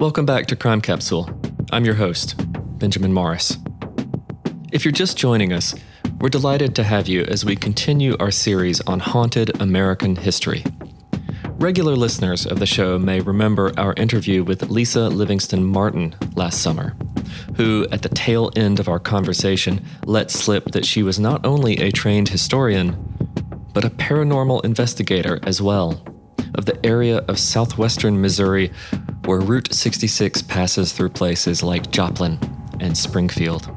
Welcome back to Crime Capsule. I'm your host, Benjamin Morris. If you're just joining us, we're delighted to have you as we continue our series on haunted American history. Regular listeners of the show may remember our interview with Lisa Livingston Martin last summer, who, at the tail end of our conversation, let slip that she was not only a trained historian, but a paranormal investigator as well, of the area of southwestern Missouri where Route 66 passes through places like Joplin and Springfield.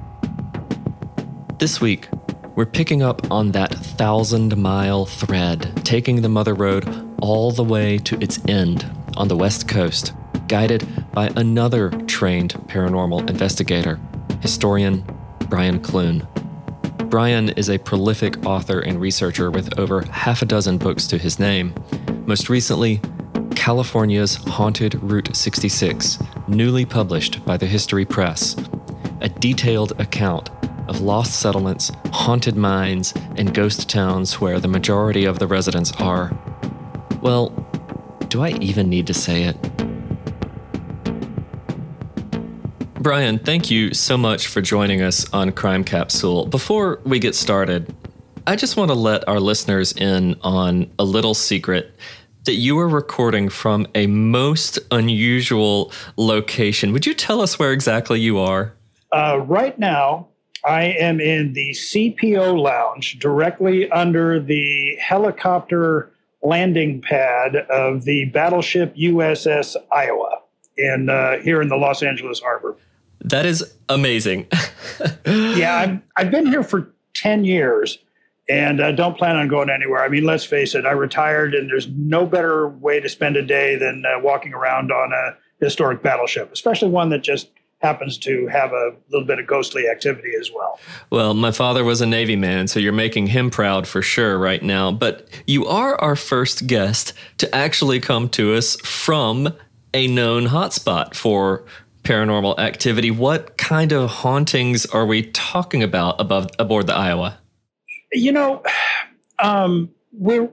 This week, we're picking up on that thousand mile thread, taking the Mother Road all the way to its end on the West Coast, guided by another trained paranormal investigator, historian Brian Clune. Brian is a prolific author and researcher with over half a dozen books to his name. Most recently, California's Haunted Route 66, newly published by the History Press, a detailed account of lost settlements, haunted mines, and ghost towns where the majority of the residents are. Well, do I even need to say it? Brian, thank you so much for joining us on Crime Capsule. Before we get started, I just want to let our listeners in on a little secret that you are recording from a most unusual location. Would you tell us where exactly you are? Uh, right now, I am in the CPO lounge directly under the helicopter landing pad of the battleship USS Iowa in uh, here in the Los Angeles harbor. That is amazing. yeah, I've, I've been here for 10 years and uh, don't plan on going anywhere. I mean, let's face it, I retired, and there's no better way to spend a day than uh, walking around on a historic battleship, especially one that just happens to have a little bit of ghostly activity as well. Well, my father was a Navy man, so you're making him proud for sure right now. But you are our first guest to actually come to us from a known hotspot for paranormal activity. What kind of hauntings are we talking about above aboard the Iowa? You know, um, we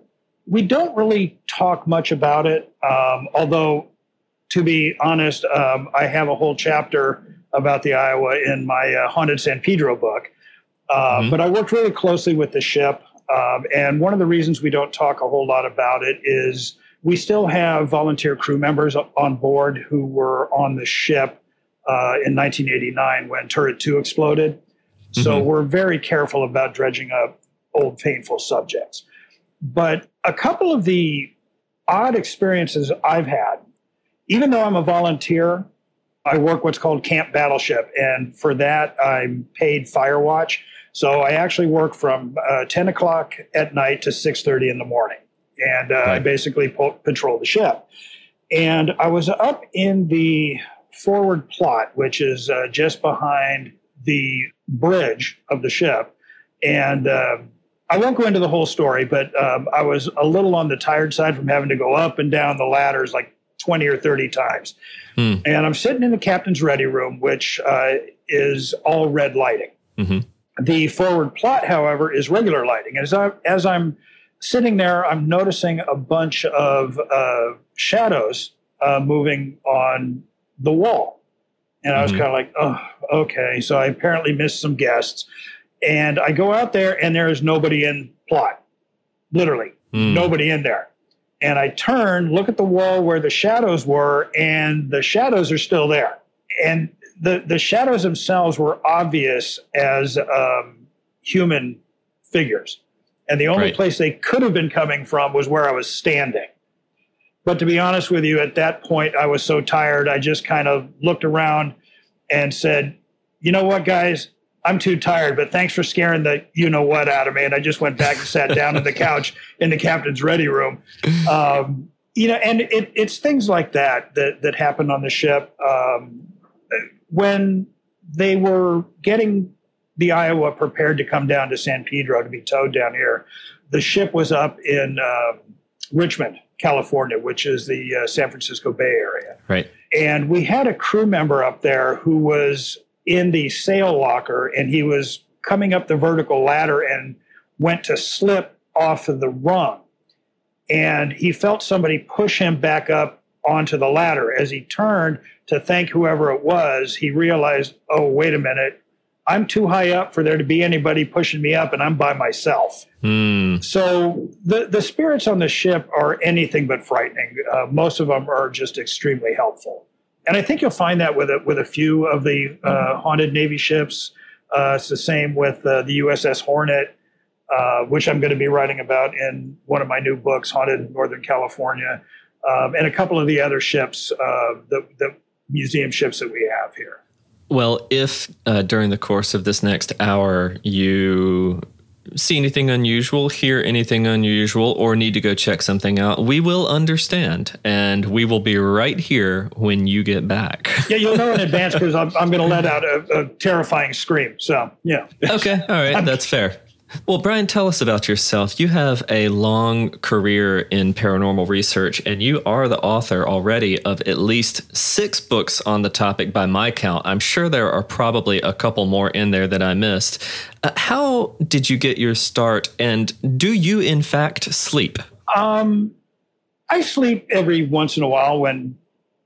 we don't really talk much about it. Um, although, to be honest, um, I have a whole chapter about the Iowa in my uh, Haunted San Pedro book. Uh, mm-hmm. But I worked really closely with the ship, um, and one of the reasons we don't talk a whole lot about it is we still have volunteer crew members on board who were on the ship uh, in 1989 when Turret 2 exploded. So mm-hmm. we're very careful about dredging up old painful subjects. But a couple of the odd experiences I've had, even though I'm a volunteer, I work what's called Camp Battleship, and for that I'm paid Firewatch. So I actually work from uh, 10 o'clock at night to 6:30 in the morning, and uh, right. I basically po- patrol the ship. And I was up in the forward plot, which is uh, just behind the bridge of the ship, and um, I won't go into the whole story, but um, I was a little on the tired side from having to go up and down the ladders like 20 or 30 times. Hmm. And I'm sitting in the captain's ready room, which uh, is all red lighting. Mm-hmm. The forward plot, however, is regular lighting. As, I, as I'm sitting there, I'm noticing a bunch of uh, shadows uh, moving on the wall. And I was mm-hmm. kind of like, oh, okay. So I apparently missed some guests. And I go out there and there is nobody in plot, literally mm. nobody in there. And I turn, look at the wall where the shadows were, and the shadows are still there. And the, the shadows themselves were obvious as um, human figures. And the only right. place they could have been coming from was where I was standing. But to be honest with you, at that point, I was so tired, I just kind of looked around and said, you know what, guys, I'm too tired, but thanks for scaring the you know what out of me. And I just went back and sat down on the couch in the captain's ready room. Um, you know, and it, it's things like that that that happened on the ship um, when they were getting the Iowa prepared to come down to San Pedro to be towed down here. The ship was up in uh, Richmond, California, which is the uh, San Francisco Bay Area. Right. And we had a crew member up there who was in the sail locker and he was coming up the vertical ladder and went to slip off of the rung. And he felt somebody push him back up onto the ladder. As he turned to thank whoever it was, he realized, oh, wait a minute, I'm too high up for there to be anybody pushing me up, and I'm by myself. Mm. So the the spirits on the ship are anything but frightening. Uh, most of them are just extremely helpful, and I think you'll find that with a, with a few of the uh, haunted Navy ships. Uh, it's the same with uh, the USS Hornet, uh, which I'm going to be writing about in one of my new books, Haunted Northern California, um, and a couple of the other ships, uh, the, the museum ships that we have here. Well, if uh, during the course of this next hour you see anything unusual, hear anything unusual, or need to go check something out, we will understand and we will be right here when you get back. Yeah, you'll know in advance because I'm, I'm going to let out a, a, terrifying scream. So, yeah. Okay. All right. That's fair. Well, Brian, tell us about yourself. You have a long career in paranormal research, and you are the author already of at least six books on the topic by my count. I'm sure there are probably a couple more in there that I missed. Uh, how did you get your start, and do you, in fact, sleep? Um, I sleep every once in a while when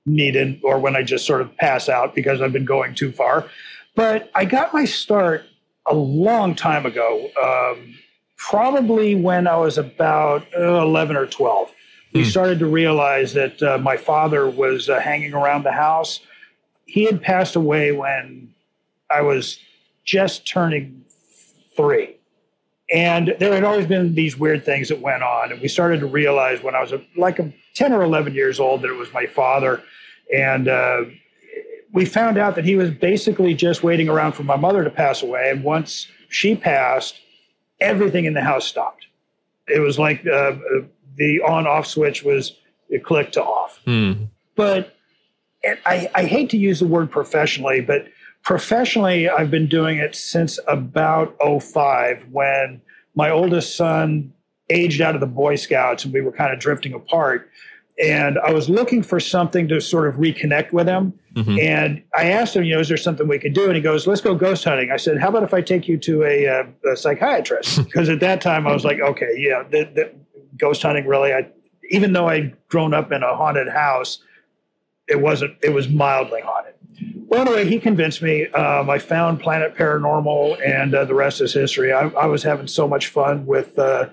needed or when I just sort of pass out because I've been going too far. But I got my start a long time ago, um, probably when I was about uh, 11 or 12. We hmm. started to realize that uh, my father was uh, hanging around the house. He had passed away when I was just turning three. And there had always been these weird things that went on. And we started to realize when I was a, like a 10 or 11 years old that it was my father. And uh, we found out that he was basically just waiting around for my mother to pass away. And once she passed, everything in the house stopped. It was like uh, the on off switch was it clicked to off. Hmm. But I, I hate to use the word professionally, but professionally, I've been doing it since about 05 when my oldest son aged out of the Boy Scouts and we were kind of drifting apart and I was looking for something to sort of reconnect with him. Mm-hmm. And I asked him, you know, is there something we could do? And he goes, let's go ghost hunting. I said, how about if I take you to a, a, uh, a psychiatrist? Because at that time I was like, okay, yeah, the, the ghost hunting really. I, even though I'd grown up in a haunted house, it wasn't. It was mildly haunted. Well, anyway, he convinced me. Um, I found Planet Paranormal, and uh, the rest is history. I, I, was having so much fun with. Uh,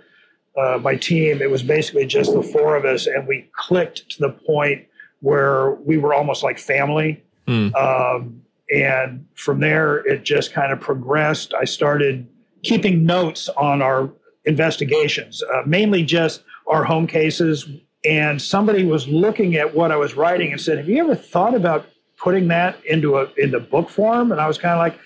uh, my team, it was basically just the four of us, and we clicked to the point where we were almost like family. Mm. Um, and from there, it just kind of progressed. I started keeping notes on our investigations, uh, mainly just our home cases. And somebody was looking at what I was writing and said, "Have you ever thought about putting that into a into book form?" And I was kind of like,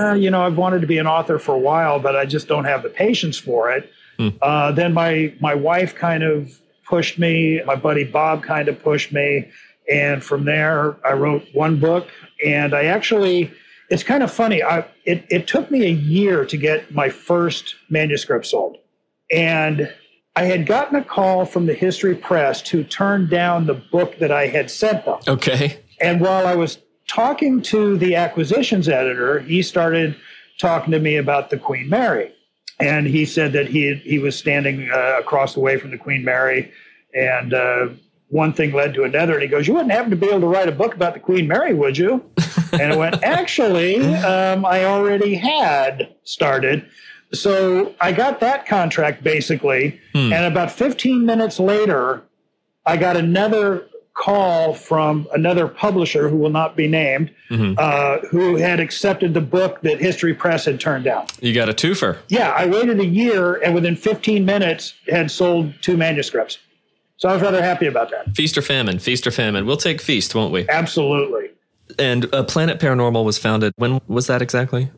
uh, "You know, I've wanted to be an author for a while, but I just don't have the patience for it." Hmm. Uh, then my my wife kind of pushed me. My buddy Bob kind of pushed me, and from there I wrote one book. And I actually, it's kind of funny. I it it took me a year to get my first manuscript sold, and I had gotten a call from the History Press to turn down the book that I had sent them. Okay. And while I was talking to the acquisitions editor, he started talking to me about the Queen Mary and he said that he he was standing uh, across the way from the Queen Mary, and uh, one thing led to another. And he goes, "You wouldn't happen to be able to write a book about the Queen Mary, would you?" and I went, "Actually, um, I already had started." So I got that contract basically, hmm. and about 15 minutes later, I got another call from another publisher who will not be named, mm-hmm. uh, who had accepted the book that History Press had turned down. You got a twofer. Yeah, I waited a year and within 15 minutes had sold two manuscripts. So I was rather happy about that. Feast or famine, feast or famine. We'll take feast, won't we? Absolutely. And uh, Planet Paranormal was founded. When was that exactly?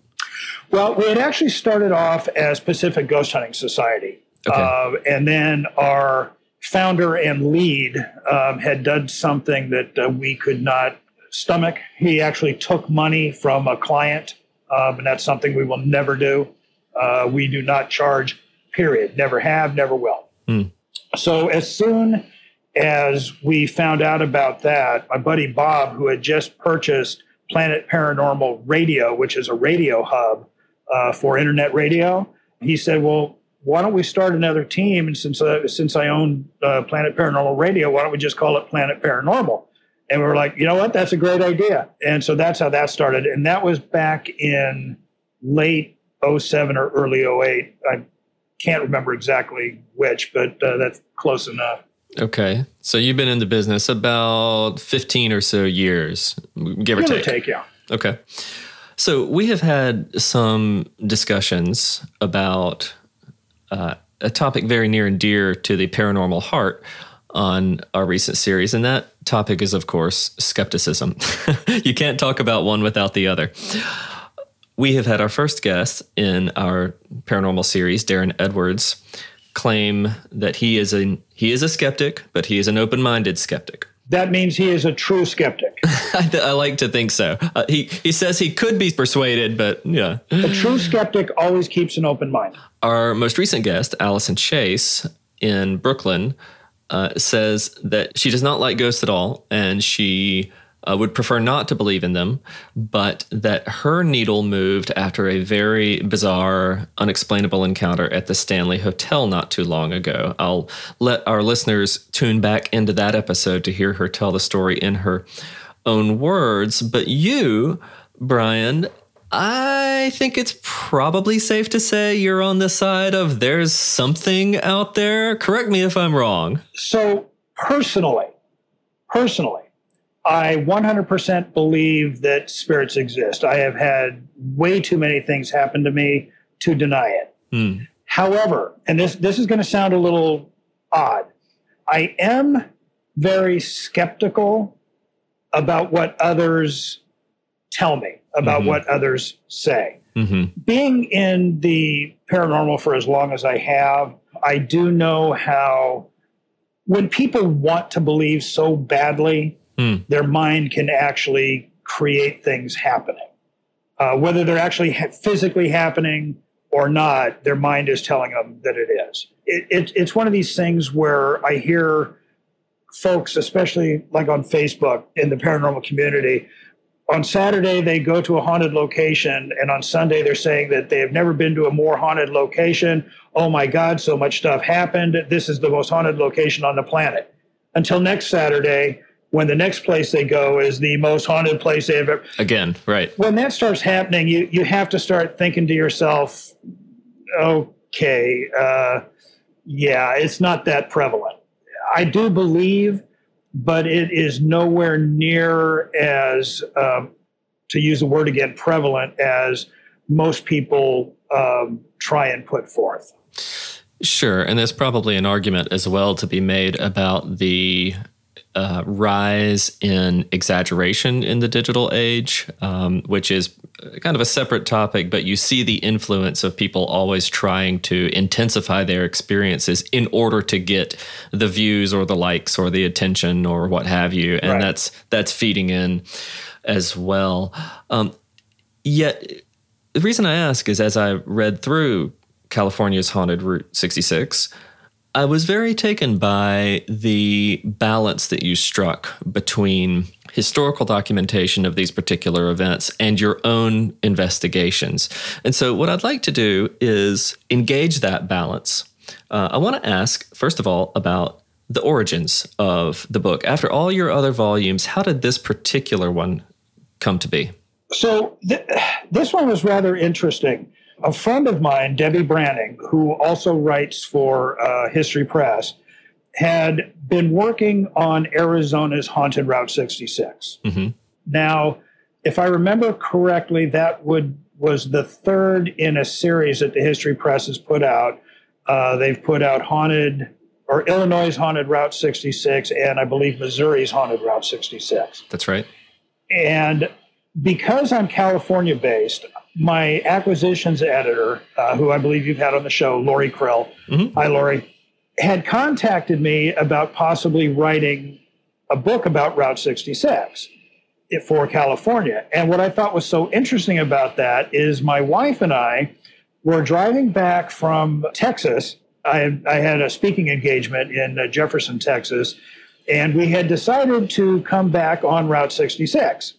Well, we had actually started off as Pacific Ghost Hunting Society. Okay. Uh, and then our founder and lead um, had done something that uh, we could not stomach. He actually took money from a client, um, and that's something we will never do. Uh, we do not charge, period. Never have, never will. Mm. So as soon as we found out about that, my buddy Bob, who had just purchased Planet Paranormal Radio, which is a radio hub uh, for internet radio, he said, Well, why don't we start another team? And since uh, since I own uh, Planet Paranormal Radio, why don't we just call it Planet Paranormal? And we were like, you know what, that's a great idea. And so that's how that started. And that was back in late 07 or early 08. I can't remember exactly which, but uh, that's close enough. Okay. So you've been in the business about 15 or so years, give or Give take. or take, yeah. Okay. So we have had some discussions about uh, a topic very near and dear to the paranormal heart on our recent series, and that topic is, of course, skepticism. you can't talk about one without the other. We have had our first guest in our paranormal series, Darren Edwards, claim that he is a he is a skeptic, but he is an open-minded skeptic. That means he is a true skeptic. I, I like to think so. Uh, he he says he could be persuaded, but yeah. a true skeptic always keeps an open mind. Our most recent guest, Allison Chase in Brooklyn, uh, says that she does not like ghosts at all, and she uh, would prefer not to believe in them, but that her needle moved after a very bizarre, unexplainable encounter at the Stanley Hotel not too long ago. I'll let our listeners tune back into that episode to hear her tell the story in her own words. But you, Brian, I think it's probably safe to say you're on the side of there's something out there. Correct me if I'm wrong. So personally, personally, I 100% believe that spirits exist. I have had way too many things happen to me to deny it. Hmm. However, and this this is going to sound a little odd, I am very skeptical about what others tell me, about Mhm. what others say. hmm Being in the paranormal for as long as I have, I do know how when people want to believe so badly, Hmm. their mind can actually create things happening. Uh, whether they're actually ha- physically happening or not, their mind is telling them that it is. It, it, it's one of these things where I hear folks, especially like on Facebook in the paranormal community, on Saturday they go to a haunted location, and on Sunday they're saying that they have never been to a more haunted location. Oh my God, so much stuff happened. This is the most haunted location on the planet. Until next Saturday, when the next place they go is the most haunted place they've ever. Again, right. When that starts happening, you you have to start thinking to yourself, okay, uh, yeah, it's not that prevalent. I do believe, but it is nowhere near as, um, to use the word again, prevalent as most people um, try and put forth. Sure. And there's probably an argument as well to be made about the uh, rise in exaggeration in the digital age, um, which is kind of a separate topic, but you see the influence of people always trying to intensify their experiences in order to get the views or the likes or the attention or what have you. And Right. that's that's feeding in as well. Um, yet the reason I ask is as I read through California's Haunted Route 66, I was very taken by the balance that you struck between historical documentation of these particular events and your own investigations. And so, what I'd like to do is engage that balance. Uh, I want to ask, first of all, about the origins of the book. After all your other volumes, how did this particular one come to be? So th- this one was rather interesting. A friend of mine, Debe Branning, who also writes for uh, History Press, had been working on Arizona's Haunted Route 66. hmm Now, if I remember correctly, that would was the third in a series that the History Press has put out. Uh, they've put out Haunted or Illinois' Haunted Route 66, and I believe Missouri's Haunted Route 66. That's right. And because I'm California based, my acquisitions editor, uh, who I believe you've had on the show, Lori Krill, Mhm. hi Lori, had contacted me about possibly writing a book about Route 66 for California. And what I thought was so interesting about that is my wife and I were driving back from Texas. I, I had a speaking engagement in uh, Jefferson, Texas, and we had decided to come back on Route 66.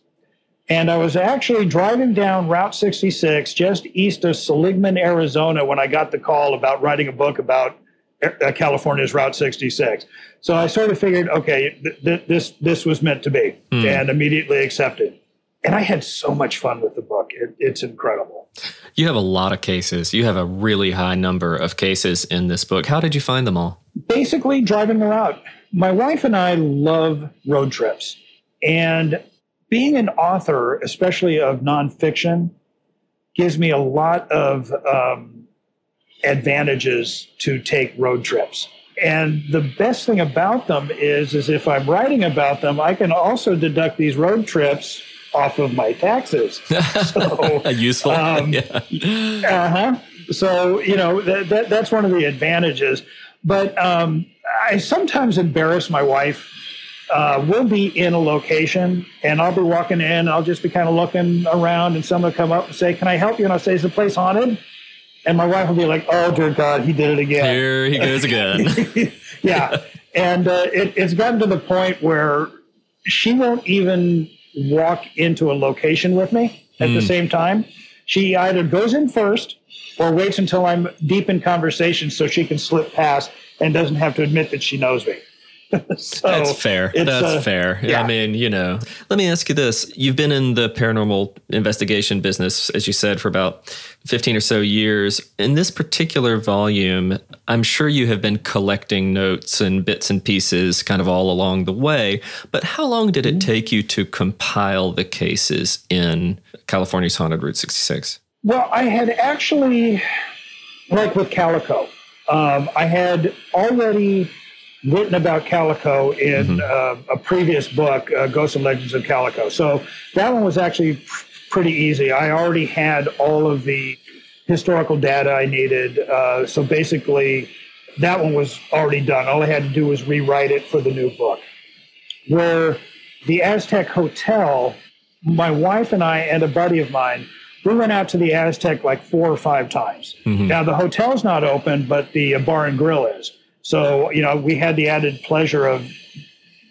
And I was actually driving down Route 66 just east of Seligman, Arizona, when I got the call about writing a book about uh, California's Route 66. So I sort of figured, okay, th- th- this this was meant to be, Hmm. and immediately accepted. And I had so much fun with the book. It, it's incredible. You have a lot of cases. You have a really high number of cases in this book. How did you find them all? basically driving the route. My wife and I love road trips. And being an author, especially of nonfiction, gives me a lot of um, advantages to take road trips. And the best thing about them is, is if I'm writing about them, I can also deduct these road trips off of my taxes. So, Useful. um, yeah. uh huh. So you know that, that that's one of the advantages. But um, I sometimes embarrass my wife. Uh, we'll be in a location, and I'll be walking in. I'll just be kind of looking around, and someone will come up and say, "Can I help you?" And I'll say, "Is the place haunted?" And my wife will be like, "Oh dear God, he did it again." Here he goes again. yeah, and uh, it, it's gotten to the point where she won't even walk into a location with me at the Hmm. same time. She either goes in first or waits until I'm deep in conversation so she can slip past and doesn't have to admit that she knows me. so That's fair. That's uh, fair. yeah. I mean, you know, let me ask you this. You've been in the paranormal investigation business, as you said, for about 15 or so years. In this particular volume, I'm sure you have been collecting notes and bits and pieces kind of all along the way. But how long did it take you to compile the cases in California's Haunted Route 66? Well, I had actually, like with Calico, um, I had already written about Calico in uh, a previous book, uh, Ghosts and Legends of Calico. So that one was actually pretty easy. I already had all of the historical data I needed. Uh, so basically, that one was already done. All I had to do was rewrite it for the new book. Where the Aztec Hotel, my wife and I and a buddy of mine, we went out to the Aztec like four or five times. Mhm. Now the hotel's not open, but the uh, bar and grill is. So you know we had the added pleasure of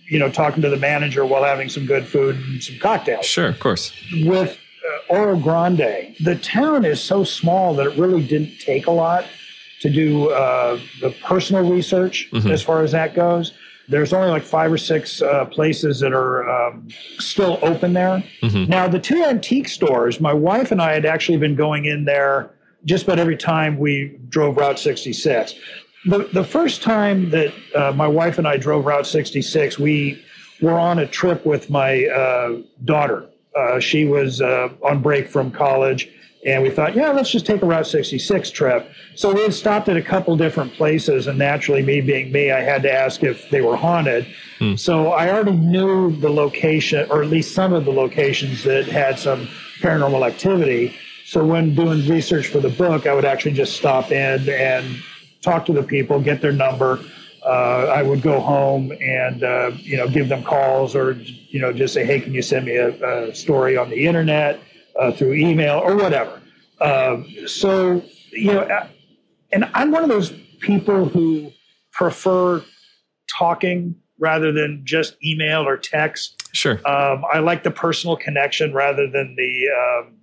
you know talking to the manager while having some good food and some cocktails. Sure, of course. With uh, Oro Grande, the town is so small that it really didn't take a lot to do uh, the personal research Mhm. as far as that goes. There's only like five or six uh, places that are um, still open there. Mhm. Now, the two antique stores, my wife and I had actually been going in there just about every time we drove Route 66. The, the first time that uh, my wife and I drove Route 66, we were on a trip with my uh, daughter. Uh, she was uh, on break from college, and we thought, yeah, let's just take a Route 66 trip. So we had stopped at a couple different places, and naturally, me being me, I had to ask if they were haunted. Hmm. So I already knew the location, or at least some of the locations that had some paranormal activity. So when doing research for the book, I would actually just stop in and talk to the people, get their number. Uh, I would go home and uh, you know give them calls or you know just say, hey, can you send me a, a story on the internet uh, through email or whatever. Um, so you know, and I'm one of those people who prefer talking rather than just email or text. Sure. Um, I like the personal connection rather than the um,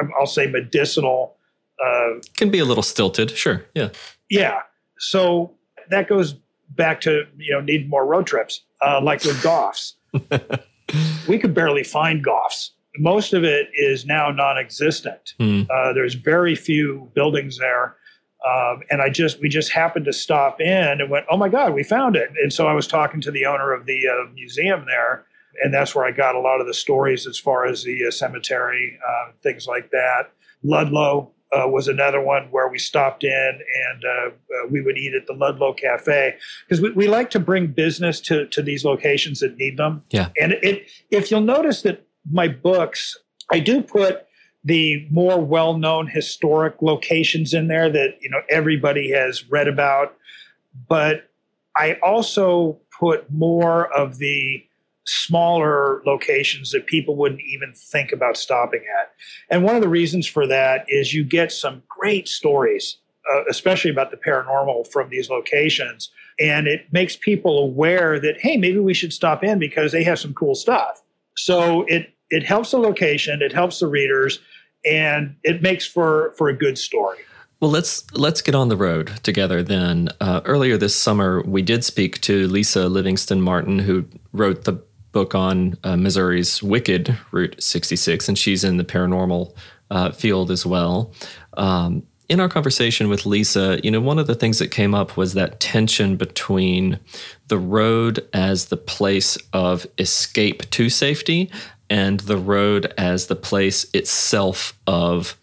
I, I'll say medicinal. Uh, Can be a little stilted. Sure. Yeah. yeah. So that goes back to you know need more road trips, uh, like with Goffs. we could barely find Goffs. Most of it is now non-existent. Hmm. Uh, there's very few buildings there, um, and I just we just happened to stop in and went, oh my god, we found it! And so I was talking to the owner of the uh, museum there, and that's where I got a lot of the stories as far as the uh, cemetery, uh, things like that. Ludlow uh, was another one where we stopped in and uh, uh, we would eat at the Ludlow Cafe because we, we like to bring business to, to these locations that need them. Yeah. And it, if you'll notice that my books, I do put the more well-known historic locations in there that you know everybody has read about, but I also put more of the smaller locations that people wouldn't even think about stopping at. And one of the reasons for that is you get some great stories, uh, especially about the paranormal from these locations. And it makes people aware that, hey, maybe we should stop in because they have some cool stuff. So it, it helps the location, it helps the readers, and it makes for for a good story. Well, let's let's get on the road together then. Uh, earlier this summer, we did speak to Lisa Livingston Martin, who wrote the book on uh, Missouri's Wicked Route 66, and she's in the paranormal uh, field as well. Um, in our conversation with Lisa, you know, one of the things that came up was that tension between the road as the place of escape to safety and the road as the place itself of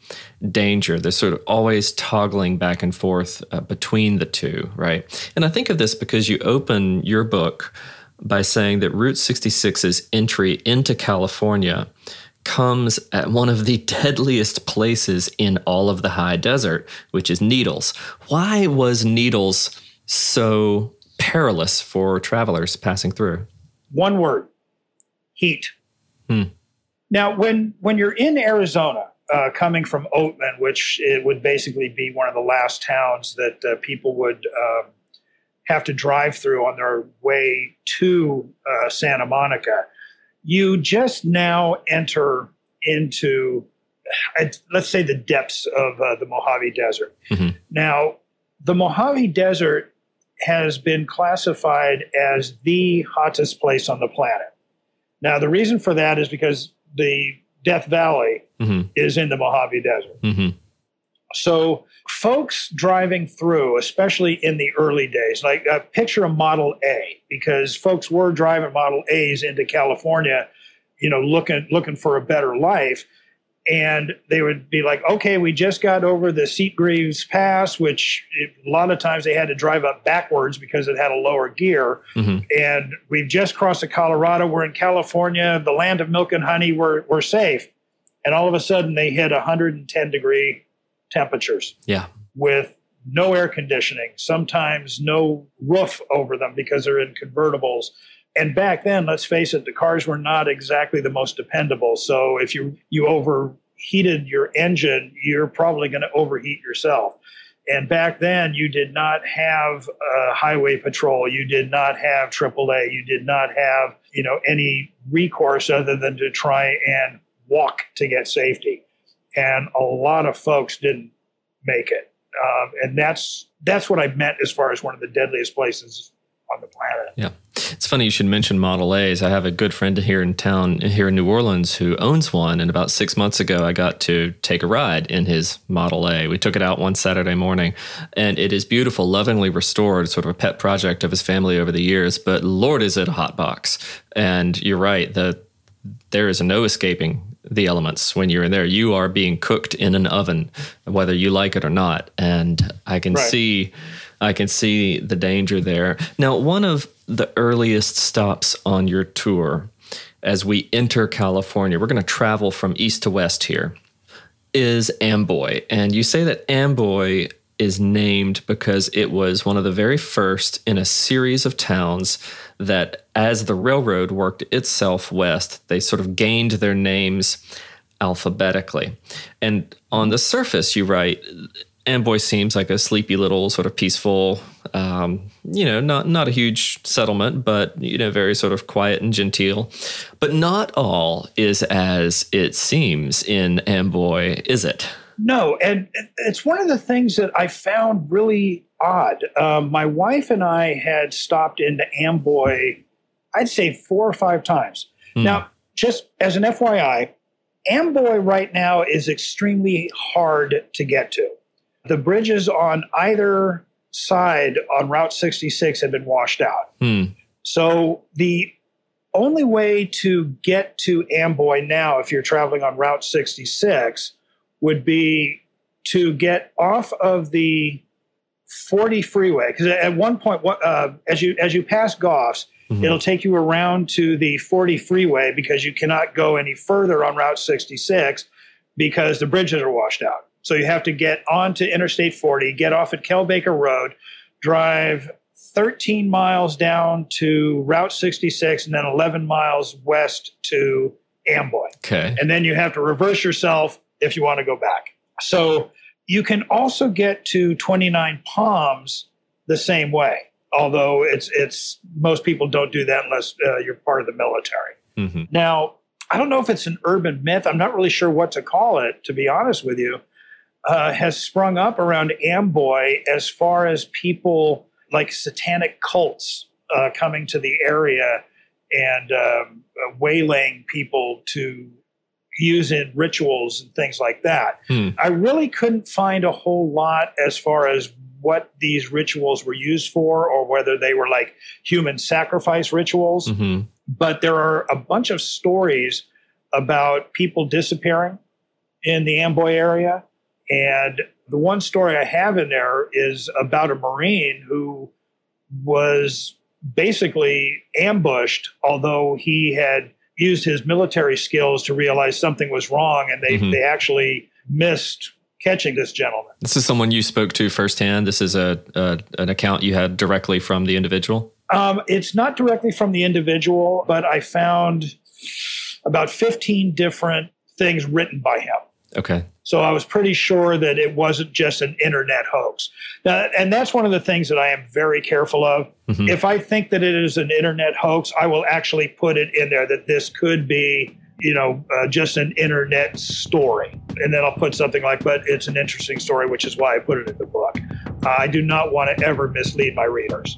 danger. They're sort of always toggling back and forth uh, between the two, right? And I think of this because you open your book by saying that Route 66's entry into California comes at one of the deadliest places in all of the high desert, which is Needles. Why was Needles so perilous for travelers passing through? One word heat. Hmm. Now, when, when you're in Arizona, uh, coming from Oatman, which it would basically be one of the last towns that uh, people would um, have to drive through on their way to uh, Santa Monica, you just now enter into, let's say, the depths of uh, the Mojave Desert. Mm-hmm. Now, the Mojave Desert has been classified as the hottest place on the planet. Now, the reason for that is because the Death Valley mm-hmm. is in the Mojave Desert. Mm-hmm. So, folks driving through, especially in the early days, like uh, picture a Model A, because folks were driving Model A's into California, you know, looking looking for a better life, and they would be like, "Okay, we just got over the Sitgreaves Pass, which it, a lot of times they had to drive up backwards because it had a lower gear, mm-hmm. and we've just crossed the Colorado. We're in California, the land of milk and honey. We're we're safe." And all of a sudden, they hit 110 degree temperatures. Yeah. With no air conditioning, sometimes no roof over them because they're in convertibles. And back then, let's face it, the cars were not exactly the most dependable. So if you you overheated your engine, you're probably going to overheat yourself. And back then, you did not have uh, highway patrol. You did not have AAA. You did not have, you know, any recourse other than to try and walk to get safety and a lot of folks didn't make it. Um, and that's that's what I meant as far as one of the deadliest places on the planet. Yeah. It's funny you should mention Model A's. I have a good friend here in town, here in New Orleans, who owns one. And about six months ago, I got to take a ride in his Model A. We took it out one Saturday morning, and it is beautiful, lovingly restored, sort of a pet project of his family over the years. But Lord, is it a hot box. And you're right, the, there is no escaping the elements when you're in there. You are being cooked in an oven, whether you like it or not. And I can right. see I can see the danger there. Now, one of the earliest stops on your tour as we enter California, we're going to travel from east to west here, is Amboy. And you say that Amboy is named because it was one of the very first in a series of towns that as the railroad worked itself west, they sort of gained their names alphabetically. And on the surface, you write, Amboy seems like a sleepy little sort of peaceful, um, you know, not not a huge settlement, but you know, very sort of quiet and genteel. But not all is as it seems in Amboy, is it? No, and it's one of the things that I found really odd. Um, my wife and I had stopped into Amboy, I'd say four or five times. Mm. Now, just as an FYI, Amboy right now is extremely hard to get to. The bridges on either side on Route 66 have been washed out. Mm. So the only way to get to Amboy now, if you're traveling on Route 66, would be to get off of the 40 freeway because at one point uh, as you as you pass Goffs mm-hmm. it'll take you around to the 40 freeway because you cannot go any further on Route 66 because the bridges are washed out. So you have to get onto Interstate 40, get off at Kelbaker Road, drive 13 miles down to Route 66 and then 11 miles west to Amboy. Okay. And then you have to reverse yourself if you want to go back. So you can also get to 29 Palms the same way, although it's it's most people don't do that unless uh, you're part of the military. Mm-hmm. Now, I don't know if it's an urban myth. I'm not really sure what to call it, to be honest with you. Uh, has sprung up around Amboy as far as people like satanic cults uh, coming to the area and um, waylaying people to use in rituals and things like that. Hmm. I really couldn't find a whole lot as far as what these rituals were used for or whether they were like human sacrifice rituals. hmm But there are a bunch of stories about people disappearing in the Amboy area. And the one story I have in there is about a Marine who was basically ambushed, although he had used his military skills to realize something was wrong and they, Mhm. they actually missed catching this gentleman. This is someone you spoke to firsthand. This is a, a an account you had directly from the individual. Um, it's not directly from the individual, but I found about 15 different things written by him. Okay. So I was pretty sure that it wasn't just an internet hoax. Now, and that's one of the things that I am very careful of. Mhm. If I think that it is an internet hoax, I will actually put it in there that this could be, you know, uh, just an internet story. And then I'll put something like, but it's an interesting story, which is why I put it in the book. Uh, I do not want to ever mislead my readers.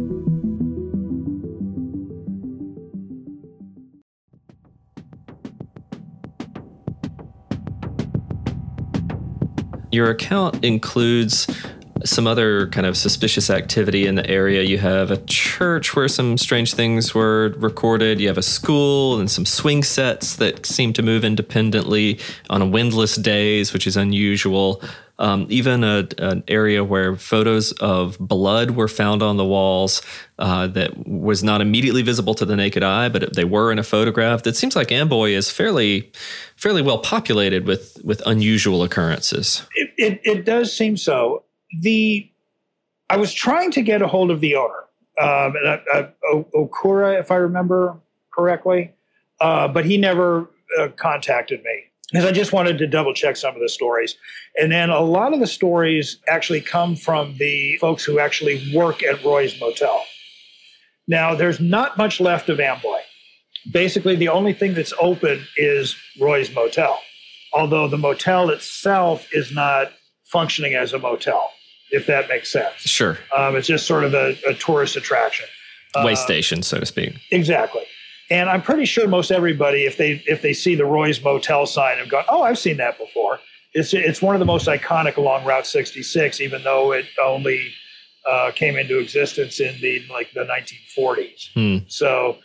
Your account includes some other kind of suspicious activity in the area. You have a church where some strange things were recorded. You have a school and some swing sets that seem to move independently on windless days, which is unusual. Um, even a, an area where photos of blood were found on the walls uh, that was not immediately visible to the naked eye, but they were in a photograph. That seems like Amboy is fairly, fairly well populated with with unusual occurrences. It, it, it does seem so. The I was trying to get a hold of the owner, um, and, Okura, if I remember correctly, uh, but he never uh, contacted me because I just wanted to double check some of the stories. And then a lot of the stories actually come from the folks who actually work at Roy's Motel. Now, there's not much left of Amboy. Basically, the only thing that's open is Roy's Motel, although the motel itself is not functioning as a motel, if that makes sense. Sure, Um, it's just sort of a, a tourist attraction. way Uh, station, so to speak. Exactly. And I'm pretty sure most everybody, if they if they see the Roy's Motel sign, have gone, "Oh, I've seen that before." It's it's one of the most iconic along Route 66, even though it only uh, came into existence in the like the 1940s. Hmm. So,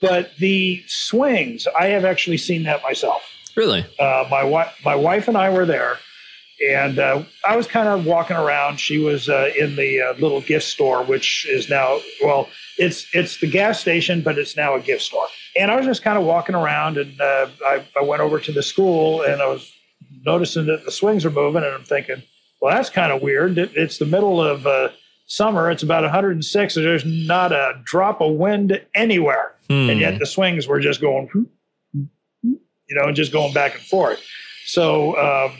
but the swings, I have actually seen that myself. Really? Uh, my wife, my wife and I were there, and uh, I was kind of walking around. She was uh, in the uh, little gift store, which is now well, it's it's the gas station, but it's now a gift store. And I was just kind of walking around, and uh, I, I went over to the school, and I was noticing that the swings are moving, and I'm thinking, well, that's kind of weird. It, it's the middle of uh, summer. It's about 106, and there's not a drop of wind anywhere Hmm. and yet the swings were just going, you know, just going back and forth. So um,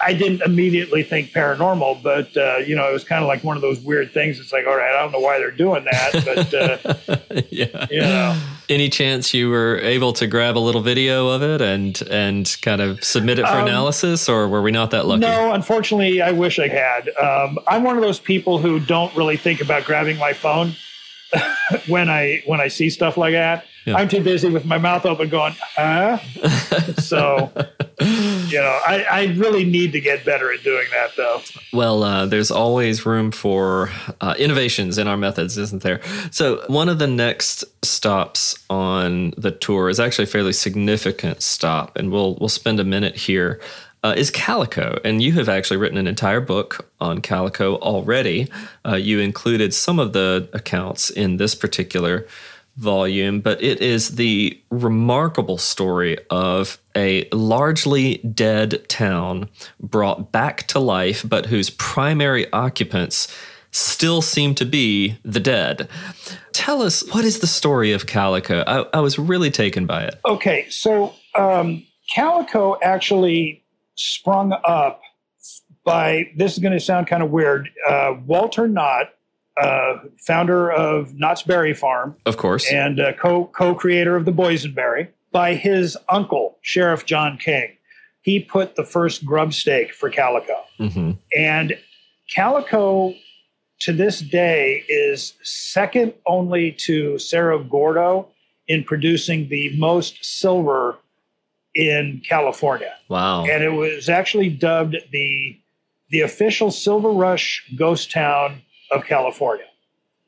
I didn't immediately think paranormal, but uh, you know, it was kind of like one of those weird things. It's like, all right, I don't know why they're doing that, but uh, yeah. you know. Any chance you were able to grab a little video of it and and kind of submit it for Um, analysis, or were we not that lucky? no, unfortunately, I wish I had. Um, I'm one of those people who don't really think about grabbing my phone when I when I see stuff like that. Yeah. I'm too busy with my mouth open, going, huh? so you know, I, I really need to get better at doing that, though. Well, uh, there's always room for uh, innovations in our methods, isn't there? So, one of the next stops on the tour is actually a fairly significant stop, and we'll we'll spend a minute here. Uh, is Calico, and you have actually written an entire book on Calico already. Uh, you included some of the accounts in this particular volume, but it is the remarkable story of a largely dead town brought back to life, but whose primary occupants still seem to be the dead. Tell us, what is the story of Calico? I, I was really taken by it. Okay, so um, Calico actually sprung up by, this is going to sound kind of weird, uh, Walter Knott uh, founder of Knott's Berry Farm, of course, and uh, co co creator of the Boysenberry, by his uncle Sheriff John King. He put the first grub stake for Calico, mm-hmm. and Calico to this day is second only to Cerro Gordo in producing the most silver in California. Wow! And it was actually dubbed the the official Silver Rush ghost town of California,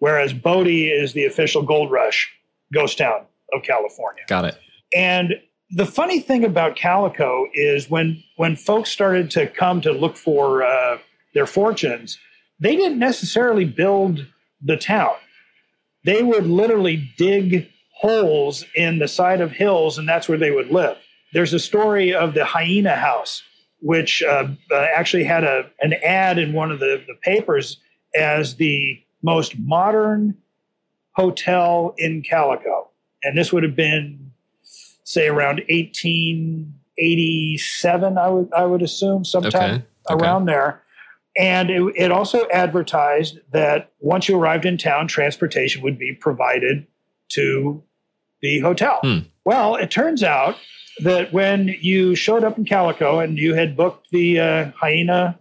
whereas Bodie is the official gold rush ghost town of California. Got it. And the funny thing about Calico is when when folks started to come to look for uh, their fortunes, they didn't necessarily build the town. They would literally dig holes in the side of hills, and that's where they would live. There's a story of the hyena house, which uh, uh, actually had a an ad in one of the, the papers as the most modern hotel in Calico. And this would have been, say, around 1887, I would, I would assume, sometime okay. Okay. around there. And it, it, also advertised that once you arrived in town, transportation would be provided to the hotel. Hmm. Well, it turns out that when you showed up in Calico and you had booked the uh, Hyena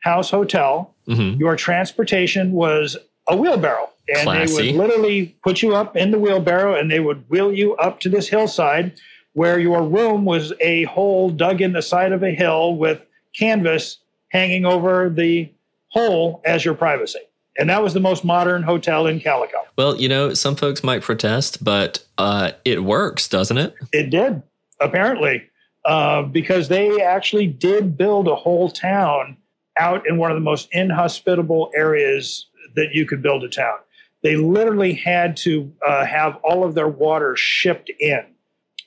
House Hotel, mm-hmm. your transportation was a wheelbarrow. And Classy. they would literally put you up in the wheelbarrow and they would wheel you up to this hillside where your room was a hole dug in the side of a hill with canvas hanging over the hole as your privacy. And that was the most modern hotel in Calico. Well, you know, some folks might protest, but uh, it works, doesn't it? It did, apparently, uh, because they actually did build a whole town out in one of the most inhospitable areas that you could build a town. They literally had to uh, have all of their water shipped in.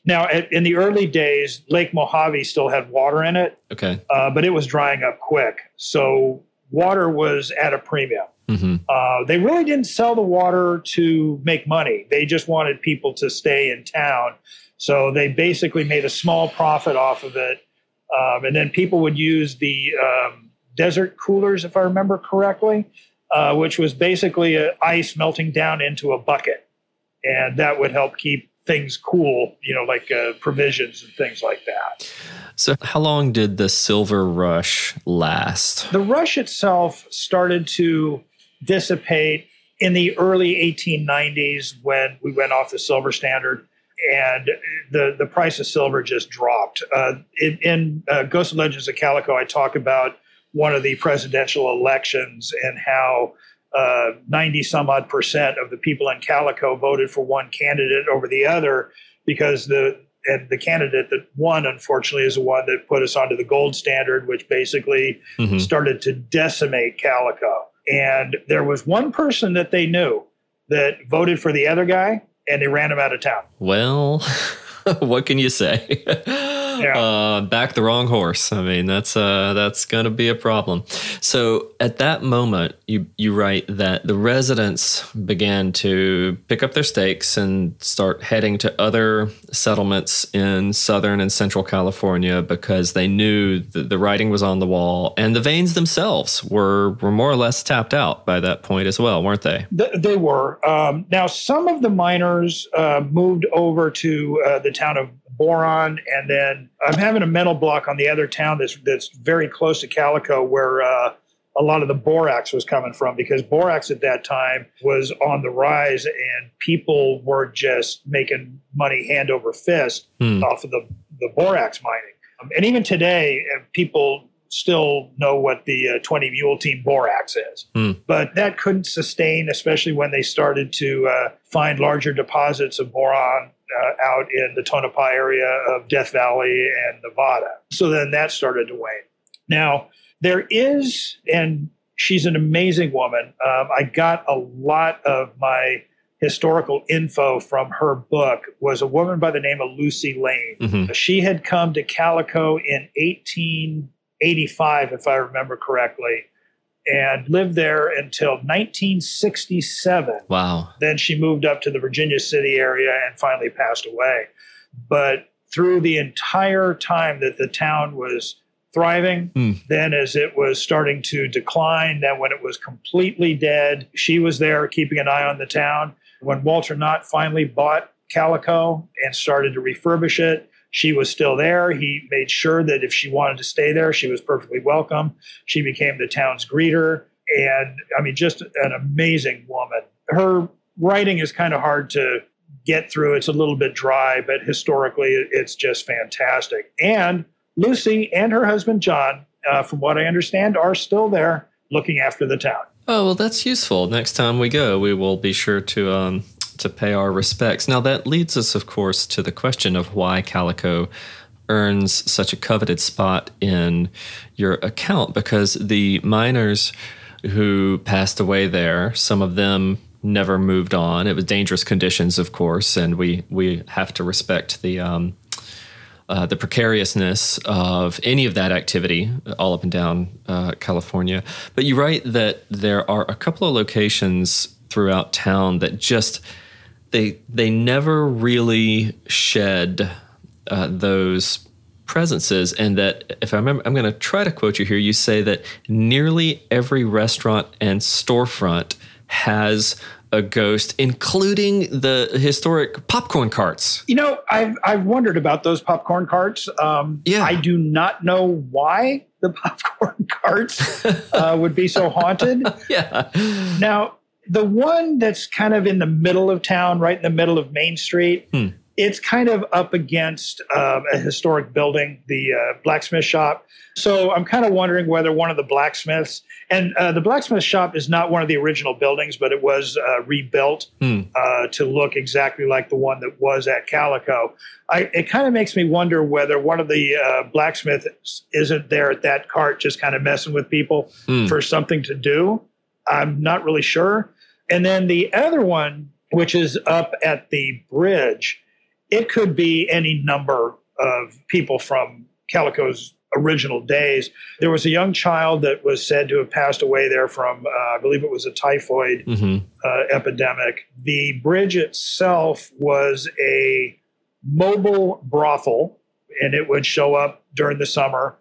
Now, at, in the early days, Lake Mojave still had water in it. Okay. Uh, but it was drying up quick. So water was at a premium. Mm-hmm. Uh, they really didn't sell the water to make money. They just wanted people to stay in town. So they basically made a small profit off of it. Um, and then people would use the um, desert coolers, if I remember correctly, uh, which was basically ice melting down into a bucket. And that would help keep things cool, you know, like uh, provisions and things like that. So, how long did the silver rush last? The rush itself started to dissipate in the early 1890s when we went off the silver standard and the, the price of silver just dropped. Uh, in, in uh, Ghosts and Legends of Calico, I talk about one of the presidential elections and how uh, 90 some odd percent of the people in Calico voted for one candidate over the other because the and the candidate that won, unfortunately, is the one that put us onto the gold standard, which basically mm-hmm. started to decimate Calico. And there was one person that they knew that voted for the other guy, and they ran him out of town. Well, what can you say? yeah. uh, back the wrong horse. I mean, that's uh, that's going to be a problem. So at that moment, you you write that the residents began to pick up their stakes and start heading to other settlements in southern and central California because they knew that the writing was on the wall, and the veins themselves were were more or less tapped out by that point as well, weren't they? They were. Um, now, some of the miners uh, moved over to uh, the town of boron, and then I'm having a mental block on the other town that's that's very close to Calico, where uh, a lot of the borax was coming from, because borax at that time was on the rise, and people were just making money hand over fist hmm. off of the the borax mining. And even today, uh, people still know what the uh, 20 mule team borax is. Mm. But that couldn't sustain, especially when they started to uh, find larger deposits of boron uh, out in the Tonopah area of Death Valley and Nevada. So then that started to wane. Now, there is, and she's an amazing woman. Um, I got a lot of my historical info from her book was a woman by the name of Lucy Lane. Mhm. She had come to Calico in 1885, if I remember correctly, and lived there until 1967. Wow. Then she moved up to the Virginia City area and finally passed away. But through the entire time that the town was thriving, Hmm. then as it was starting to decline, then when it was completely dead, she was there keeping an eye on the town. When Walter Knott finally bought Calico and started to refurbish it, she was still there. He made sure that if she wanted to stay there, she was perfectly welcome. She became the town's greeter. And I mean, just an amazing woman. Her writing is kind of hard to get through. It's a little bit dry, but historically, it's just fantastic. And Lucy and her husband, John, uh, from what I understand, are still there looking after the town. Oh well, that's useful. Next time we go, we will be sure to um, to pay our respects. Now that leads us, of course, to the question of why Calico earns such a coveted spot in your account, because the miners who passed away there, some of them never moved on. It was dangerous conditions, of course, and we we have to respect the. Um, uh, the precariousness of any of that activity all up and down uh, California. But you write that there are a couple of locations throughout town that just they they never really shed uh, those presences, and that if I remember, I'm going to try to quote you here. You say that nearly every restaurant and storefront has a ghost, including the historic popcorn carts. You know, I've I've wondered about those popcorn carts. Um, Yeah. I do not know why the popcorn carts uh, would be so haunted. yeah. Now, the one that's kind of in the middle of town, right in the middle of Main Street, Hmm. it's kind of up against um, a historic building, the uh, blacksmith shop. So I'm kind of wondering whether one of the blacksmiths, and uh, the blacksmith shop is not one of the original buildings, but it was uh, rebuilt Hmm. uh, to look exactly like the one that was at Calico. I, it kind of makes me wonder whether one of the uh, blacksmiths isn't there at that cart just kind of messing with people Hmm. for something to do. I'm not really sure. And then the other one, which is up at the bridge, it could be any number of people from Calico's original days. There was a young child that was said to have passed away there from, uh, I believe it was a typhoid hmm uh, epidemic. The bridge itself was a mobile brothel, and it would show up during the summer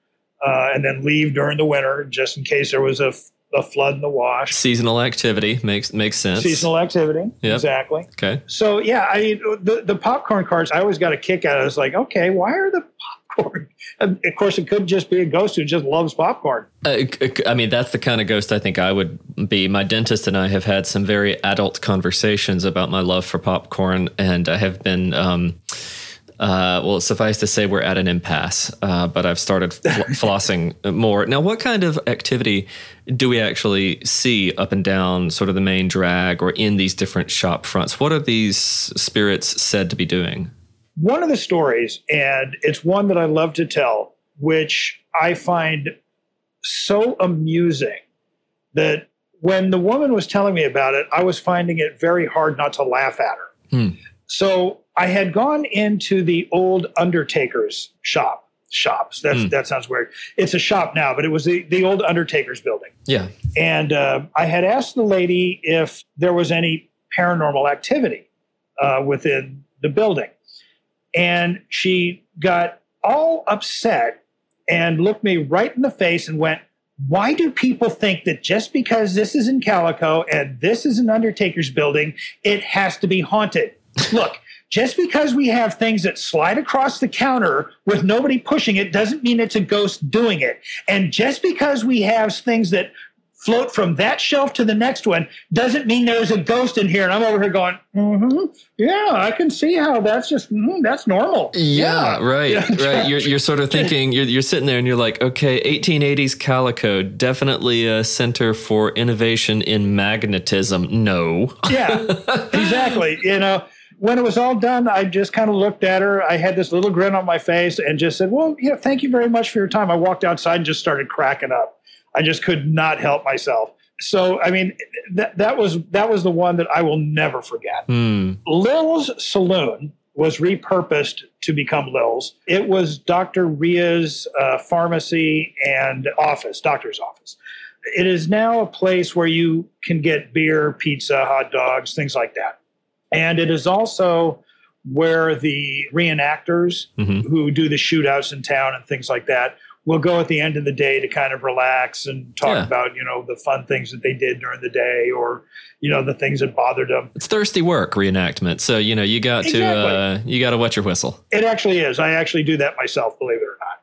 uh, and then leave during the winter, just in case there was a, f- a flood and the wash. Seasonal activity makes makes sense. Seasonal activity, Yep. exactly. Okay. So yeah, I mean the the popcorn carts. I always got a kick out of. it. It's like, okay, why are the popcorn? And of course, it could just be a ghost who just loves popcorn. Uh, I mean, that's the kind of ghost I think I would be. My dentist and I have had some very adult conversations about my love for popcorn, and I have been. Um, uh, well, suffice to say, we're at an impasse, uh, but I've started fl- flossing more. Now, what kind of activity do we actually see up and down sort of the main drag or in these different shop fronts? What are these spirits said to be doing? one of the stories, and it's one that I love to tell, which I find so amusing that when the woman was telling me about it, I was finding it very hard not to laugh at her. Hmm. So I had gone into the old Undertaker's shop. Shops. That's Hmm. that sounds weird. It's a shop now, but it was the, the old Undertaker's building. Yeah. And uh, I had asked the lady if there was any paranormal activity uh, within the building. And she got all upset and looked me right in the face and went, Why do people think that just because this is in Calico and this is an Undertaker's building, it has to be haunted? Look, just because we have things that slide across the counter with nobody pushing it doesn't mean it's a ghost doing it. And just because we have things that float from that shelf to the next one doesn't mean there's a ghost in here. And I'm over here going, mm-hmm, yeah, I can see how that's just, mm, that's normal. Yeah, yeah. right, right. You're, you're sort of thinking, you're, you're sitting there and you're like, okay, 1880s calico, definitely a center for innovation in magnetism. No. yeah, exactly. You know, when it was all done, I just kind of looked at her. I had this little grin on my face and just said, Well, yeah, thank you very much for your time. I walked outside and just started cracking up. I just could not help myself. So, I mean, that, that was that was the one that I will never forget. Mm. Lil's Saloon was repurposed to become Lil's. It was Dr. Ria's uh, pharmacy and office, doctor's office. It is now a place where you can get beer, pizza, hot dogs, things like that. And it is also where the reenactors mm-hmm. who do the shootouts in town and things like that will go at the end of the day to kind of relax and talk yeah. about, you know, the fun things that they did during the day or, you know, the things that bothered them. It's thirsty work reenactment. So, you know, you got exactly. to uh, you got to wet your whistle. It actually is. I actually do that myself, believe it or not.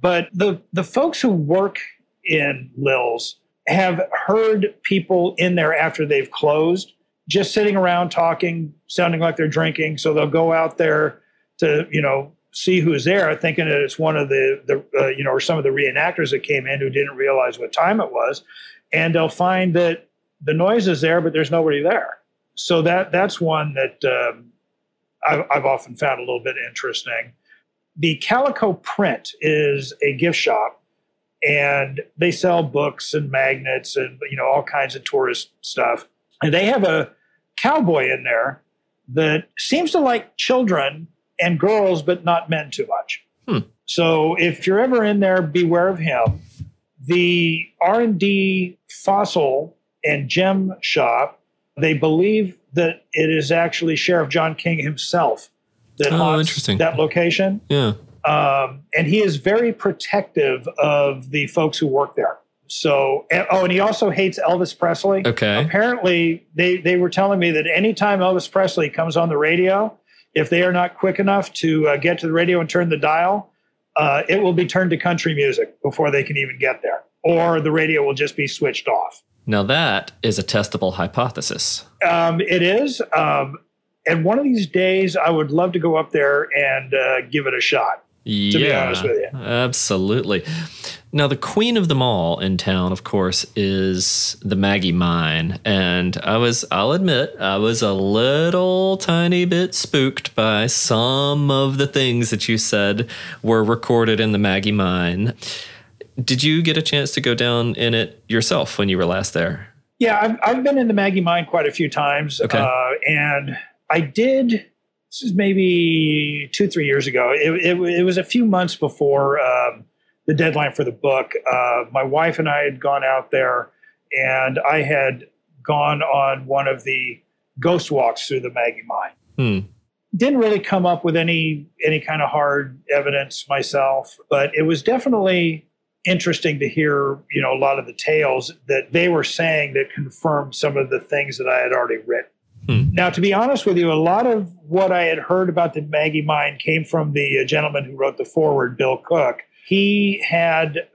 But the the folks who work in Lil's have heard people in there after they've closed just sitting around talking, sounding like they're drinking. So they'll go out there to, you know, see who's there, thinking that it's one of the, the uh, you know, or some of the reenactors that came in who didn't realize what time it was. And they'll find that the noise is there, but there's nobody there. So that that's one that um, I've, I've often found a little bit interesting. The Calico Print is a gift shop, and they sell books and magnets and you know all kinds of tourist stuff. And they have a cowboy in there that seems to like children and girls, but not men too much. Hmm. So if you're ever in there, beware of him. The R&D fossil and gem shop, they believe that it is actually Sheriff John King himself that oh, haunts that location. Yeah. Um, and he is very protective of the folks who work there. So, oh, and he also hates Elvis Presley. Okay. Apparently, they, they were telling me that anytime Elvis Presley comes on the radio, if they are not quick enough to uh, get to the radio and turn the dial, uh, it will be turned to country music before they can even get there, or the radio will just be switched off. Now, that is a testable hypothesis. Um, it is. Um, and one of these days, I would love to go up there and uh, give it a shot. Yeah, to be honest with you. Absolutely. Now, the queen of them all in town, of course, is the Maggie Mine. And I was, I'll admit, I was a little tiny bit spooked by some of the things that you said were recorded in the Maggie Mine. Did you get a chance to go down in it yourself when you were last there? Yeah, I've, I've been in the Maggie Mine quite a few times. Okay. Uh, and I did this is maybe two, three years ago. It, it, it was a few months before um, the deadline for the book. Uh, my wife and I had gone out there, and I had gone on one of the ghost walks through the Maggie Mine. Hmm. Didn't really come up with any any kind of hard evidence myself, but it was definitely interesting to hear, you know, a lot of the tales that they were saying that confirmed some of the things that I had already written. Hmm. Now, to be honest with you, a lot of what I had heard about the Maggie Mine came from the uh, gentleman who wrote the foreword, Bill Cook. He had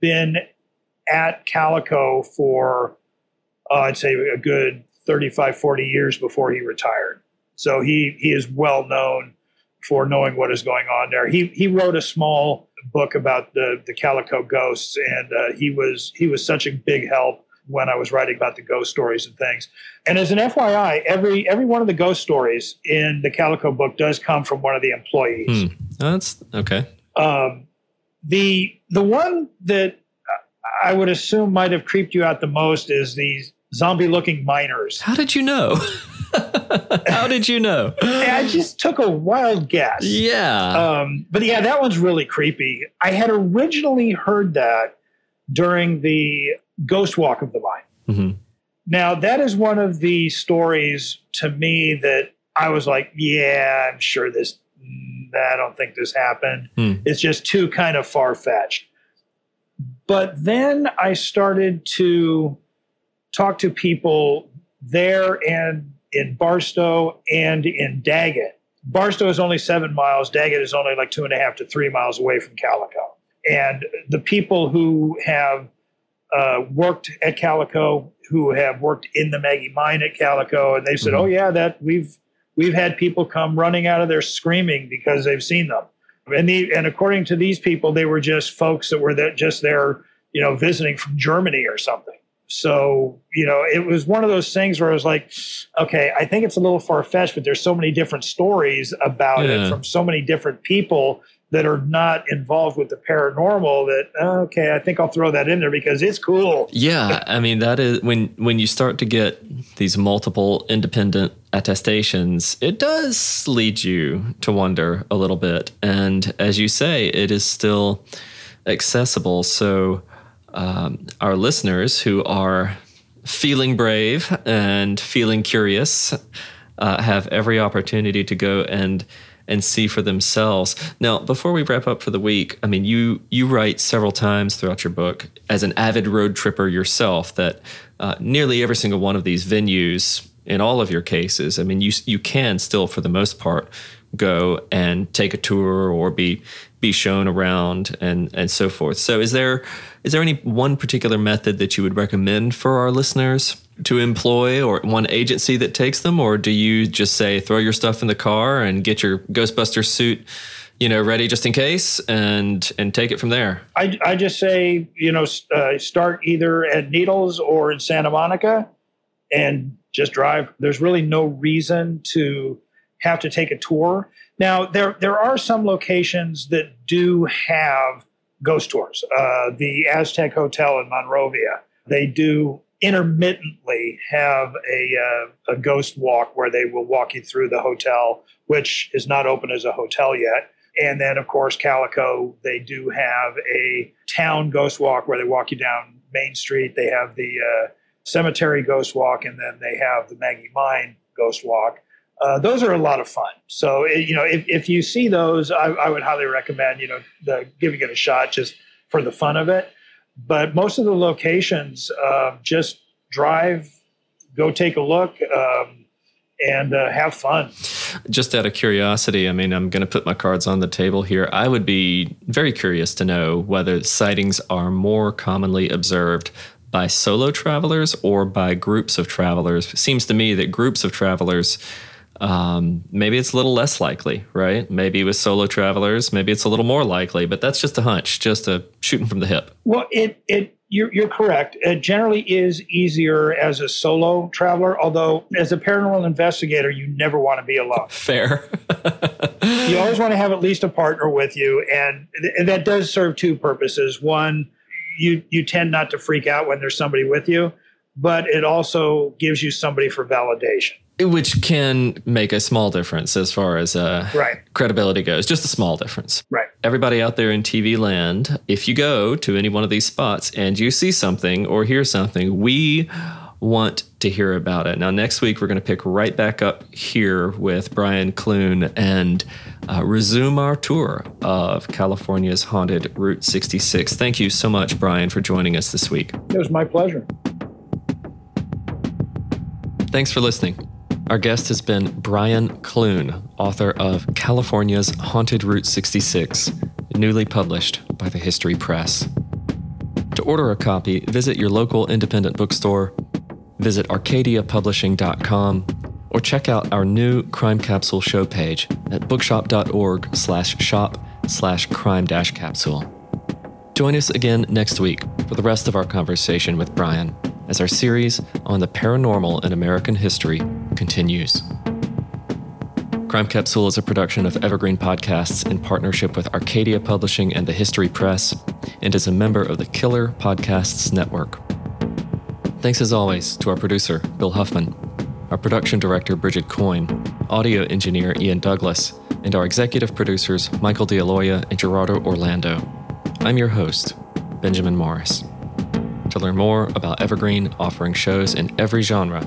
been at Calico for, uh, I'd say, a good 35, 40 years before he retired. So he, he is well known for knowing what is going on there. He, he wrote a small book about the, the Calico ghosts, and uh, he was he was such a big help when I was writing about the ghost stories and things. And as an FYI, every every one of the ghost stories in the Calico book does come from one of the employees. Hmm. That's okay. Um, the the one that I would assume might have creeped you out the most is these zombie looking miners. How did you know? How did you know? I just took a wild guess. Yeah. Um, but yeah, that one's really creepy. I had originally heard that during the Ghost Walk of the Mine. Mm-hmm. Now, that is one of the stories to me that I was like, yeah, I'm sure this, I don't think this happened. Mm. It's just too kind of far fetched. But then I started to talk to people there and in Barstow and in Daggett. Barstow is only seven miles, Daggett is only like two and a half to three miles away from Calico. And the people who have uh, worked at Calico who have worked in the Maggie mine at Calico, and they said, Mhm. "Oh yeah, that we've we've had people come running out of there screaming because they've seen them." And the, and according to these people, they were just folks that were that just there, you know, visiting from Germany or something. So you know, it was one of those things where I was like, okay, I think it's a little far fetched, but there's so many different stories about Yeah. it from so many different people that are not involved with the paranormal that okay i think i'll throw that in there because it's cool Yeah, I mean that is when when you start to get these multiple independent attestations, it does lead you to wonder a little bit. And as you say, it is still accessible. So um, our listeners who are feeling brave and feeling curious uh, have every opportunity to go and and see for themselves. Now, before we wrap up for the week, I mean, you you write several times throughout your book as an avid road tripper yourself that uh, nearly every single one of these venues, in all of your cases, I mean, you you can still, for the most part, go and take a tour or be be shown around and and so forth. So, is there is there any one particular method that you would recommend for our listeners to employ, or one agency that takes them, or do you just say throw your stuff in the car and get your Ghostbuster suit, you know, ready just in case, and and take it from there? i, I just say you know uh, start either at needles or in santa monica and just drive. There's really no reason to have to take a tour. Now there there are some locations that do have ghost tours. Uh, the aztec hotel in monrovia they do intermittently have a, uh, a ghost walk where they will walk you through the hotel, which is not open as a hotel yet. And then, of course, Calico, they do have a town ghost walk where they walk you down Main Street. They have the uh, cemetery ghost walk, and then they have the Maggie Mine ghost walk. Uh, those are a lot of fun. So, you know, if, if you see those, I, I would highly recommend, you know, the, giving it a shot just for the fun of it. But most of the locations, uh, just drive, go take a look, um, and uh, have fun. Just out of curiosity, I mean, I'm going to put my cards on the table here. I would be very curious to know whether sightings are more commonly observed by solo travelers or by groups of travelers. It seems to me that groups of travelers, um, maybe it's a little less likely, right? Maybe with solo travelers, maybe it's a little more likely, but that's just a hunch, just a shooting from the hip. Well, it it you're, you're correct. It generally is easier as a solo traveler, although as a paranormal investigator, you never want to be alone. Fair. You always want to have at least a partner with you, and, th- and that does serve two purposes. One, you you tend not to freak out when there's somebody with you, but it also gives you somebody for validation. Which can make a small difference as far as uh, Right. credibility goes, just a small difference. Right. Everybody out there in TV land, if you go to any one of these spots and you see something or hear something, we want to hear about it. Now, next week, we're going to pick right back up here with Brian Clune and uh, resume our tour of California's haunted Route 66. Thank you so much, Brian, for joining us this week. It was my pleasure. Thanks for listening. Our guest has been Brian Clune, author of California's Haunted Route 66, newly published by the History Press. To order a copy, visit your local independent bookstore, visit arcadiapublishing.com, or check out our new Crime Capsule show page at bookshop.org slash shop slash crime dash capsule. Join us again next week for the rest of our conversation with Brian as our series on the paranormal in American history continues. Crime Capsule is a production of Evergreen Podcasts in partnership with Arcadia Publishing and the History Press, and is a member of the Killer Podcasts Network. Thanks as always to our producer, Bill Huffman, our production director, Bridget Coyne, audio engineer, Ian Douglas, and our executive producers, Michael DeAloia and Gerardo Orlando. I'm your host, Benjamin Morris. To learn more about Evergreen offering shows in every genre,